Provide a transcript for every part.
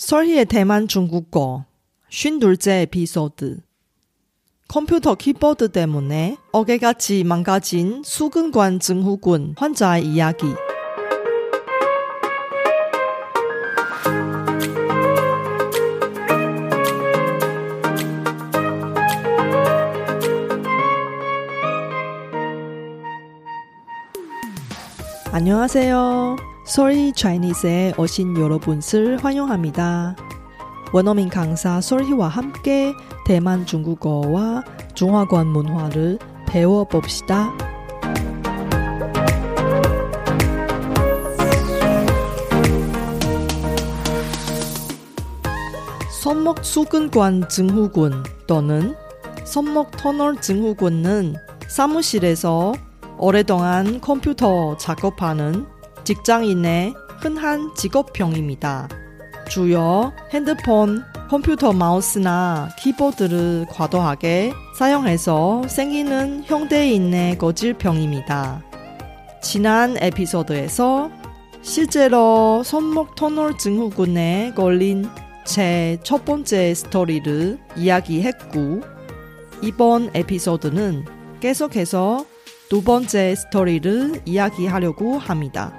설희의 대만 중국어 52째 에피소드 컴퓨터 키보드 때문에 어깨같이 망가진 수근관 증후군 환자의 이야기 안녕하세요. 솔희 차이니스에 오신 여러분을 환영합니다. 원어민 강사 솔희와 함께 대만 중국어와 중화권 문화를 배워봅시다. 손목 수근관 증후군 또는 손목 터널 증후군은 사무실에서 오래동안 컴퓨터 작업하는 직장인의 흔한 직업병입니다. 주요 핸드폰, 컴퓨터 마우스나 키보드를 과도하게 사용해서 생기는 형대인의 고질병입니다. 지난 에피소드에서 실제로 손목 터널 증후군에 걸린 제 첫 번째 스토리를 이야기했고, 이번 에피소드는 계속해서 두 번째 스토리를 이야기하려고 합니다.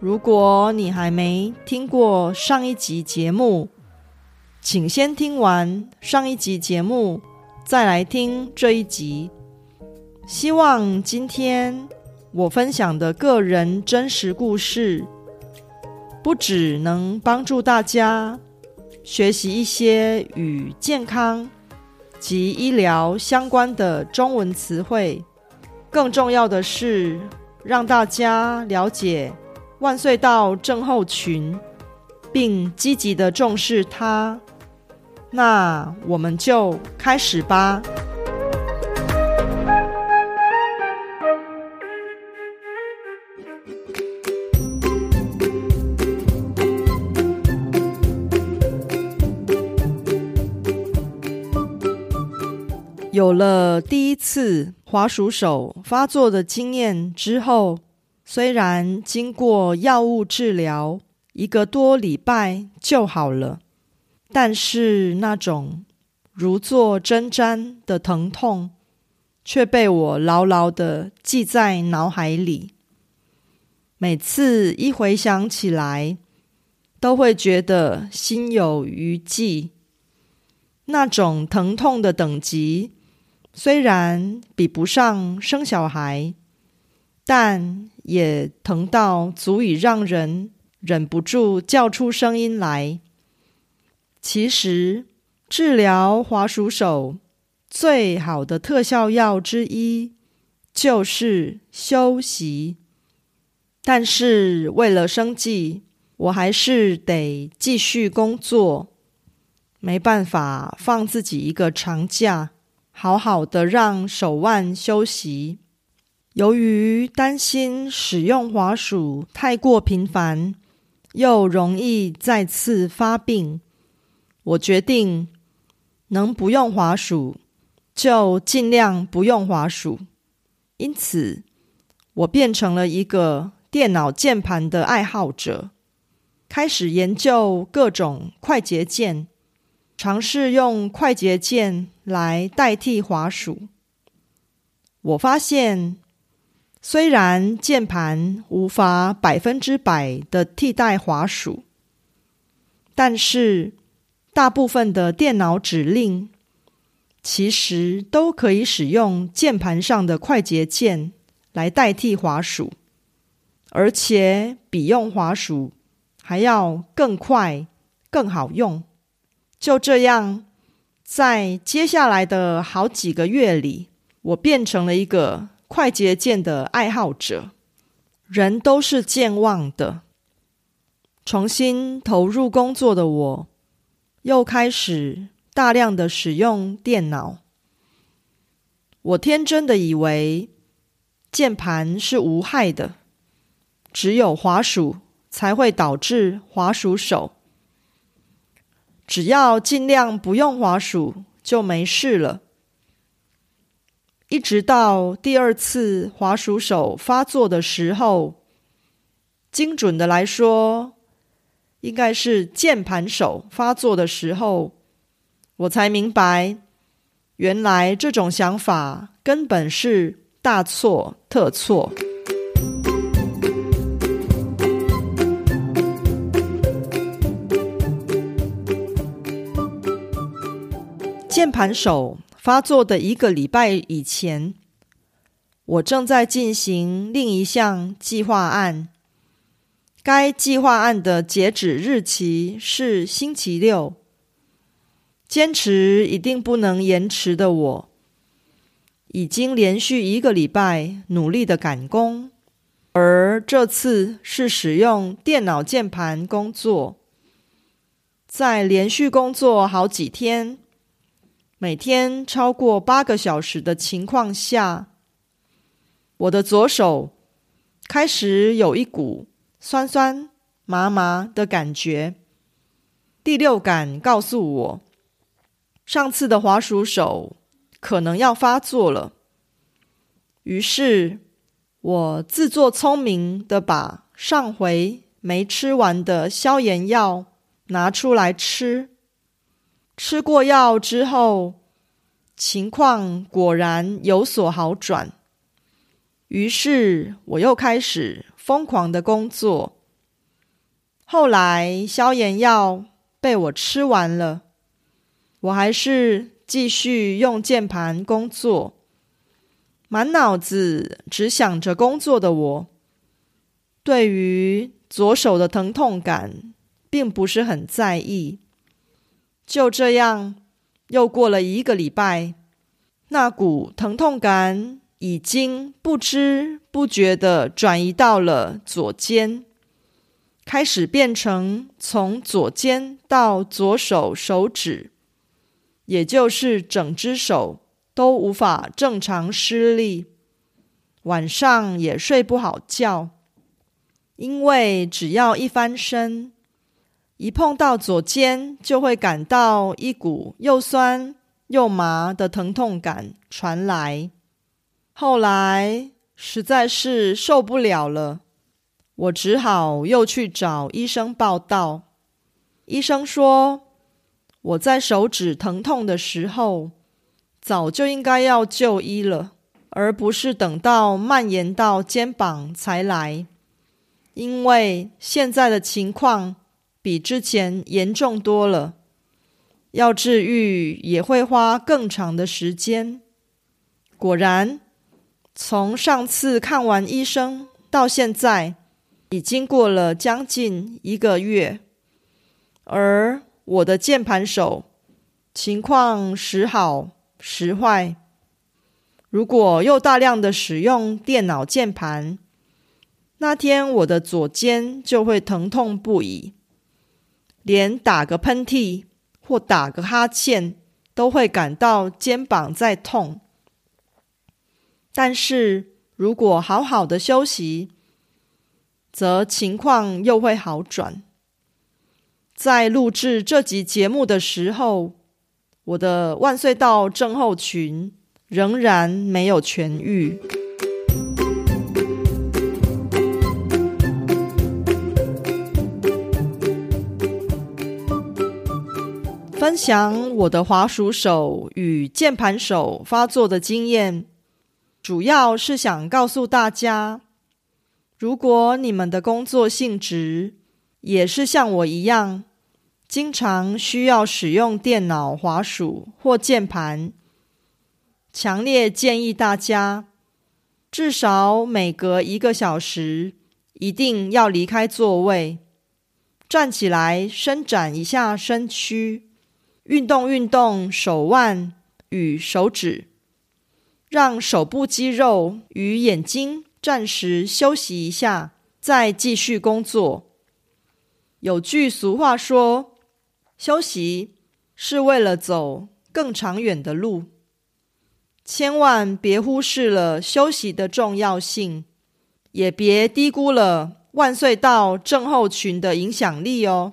如果你还没听过上一集节目，请先听完上一集节目，再来听这一集。希望今天我分享的个人真实故事，不只能帮助大家学习一些与健康。及医疗相关的中文词汇，更重要的是让大家了解万岁到症候群，并积极的重视它。那我们就开始吧。有了第一次滑鼠手发作的经验之后，虽然经过药物治疗一个多礼拜就好了，但是那种如坐针毡的疼痛却被我牢牢的记在脑海里。每次一回想起来，都会觉得心有余悸。那种疼痛的等级。虽然比不上生小孩，但也疼到足以让人忍不住叫出声音来。其实，治疗滑鼠手最好的特效药之一就是休息。但是，为了生计，我还是得继续工作，没办法放自己一个长假。好好的让手腕休息。由于担心使用滑鼠太过频繁，又容易再次发病，我决定能不用滑鼠就尽量不用滑鼠。因此，我变成了一个电脑键盘的爱好者，开始研究各种快捷键。尝试用快捷键来代替滑鼠，我发现，虽然键盘无法百分之百的替代滑鼠，但是大部分的电脑指令其实都可以使用键盘上的快捷键来代替滑鼠，而且比用滑鼠还要更快、更好用。就这样，在接下来的好几个月里，我变成了一个快捷键的爱好者。人都是健忘的，重新投入工作的我，又开始大量的使用电脑。我天真的以为键盘是无害的，只有滑鼠才会导致滑鼠手。只要尽量不用滑鼠就没事了。一直到第二次滑鼠手发作的时候，精准的来说，应该是键盘手发作的时候，我才明白，原来这种想法根本是大错特错。键盘手发作的一个礼拜以前，我正在进行另一项计划案。该计划案的截止日期是星期六。坚持一定不能延迟的我，已经连续一个礼拜努力的赶工，而这次是使用电脑键盘工作，在连续工作好几天。每天超过八个小时的情况下，我的左手开始有一股酸酸麻麻的感觉。第六感告诉我，上次的滑鼠手可能要发作了。于是，我自作聪明的把上回没吃完的消炎药拿出来吃。吃过药之后，情况果然有所好转。于是我又开始疯狂的工作。后来消炎药被我吃完了，我还是继续用键盘工作，满脑子只想着工作的我，对于左手的疼痛感并不是很在意。就这样，又过了一个礼拜，那股疼痛感已经不知不觉的转移到了左肩，开始变成从左肩到左手手指，也就是整只手都无法正常施力，晚上也睡不好觉，因为只要一翻身。一碰到左肩，就会感到一股又酸又麻的疼痛感传来。后来实在是受不了了，我只好又去找医生报道。医生说，我在手指疼痛的时候，早就应该要就医了，而不是等到蔓延到肩膀才来，因为现在的情况。比之前严重多了，要治愈也会花更长的时间。果然，从上次看完医生到现在，已经过了将近一个月，而我的键盘手情况时好时坏。如果又大量的使用电脑键盘，那天我的左肩就会疼痛不已。连打个喷嚏或打个哈欠都会感到肩膀在痛，但是如果好好的休息，则情况又会好转。在录制这集节目的时候，我的万岁道症候群仍然没有痊愈。分享我的滑鼠手与键盘手发作的经验，主要是想告诉大家：如果你们的工作性质也是像我一样，经常需要使用电脑滑鼠或键盘，强烈建议大家至少每隔一个小时一定要离开座位，站起来伸展一下身躯。运动运动手腕与手指，让手部肌肉与眼睛暂时休息一下，再继续工作。有句俗话说：“休息是为了走更长远的路，千万别忽视了休息的重要性，也别低估了万岁道症候群的影响力哦。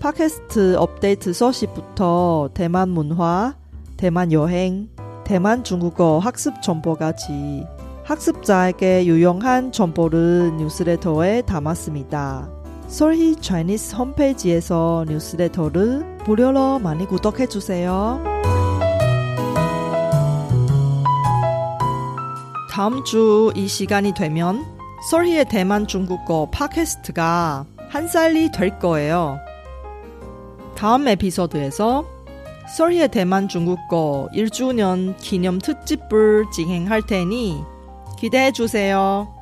팟캐스트 업데이트 소식부터 대만 문화, 대만 여행, 대만 중국어 학습 정보까지 학습자에게 유용한 정보를 뉴스레터에 담았습니다. 솔희 차이니스 홈페이지에서 뉴스레터를 무료로 많이 구독해 주세요. 다음 주 이 시간이 되면 솔희의 대만 중국어 팟캐스트가 한 살이 될 거예요. 다음 에피소드에서 솔희의 대만 중국어 1주년 기념 특집을 진행할 테니 기대해 주세요.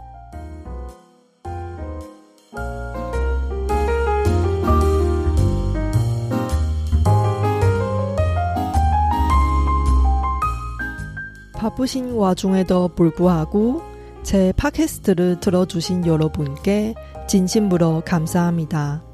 바쁘신 와중에도 불구하고 제 팟캐스트를 들어주신 여러분께 진심으로 감사합니다.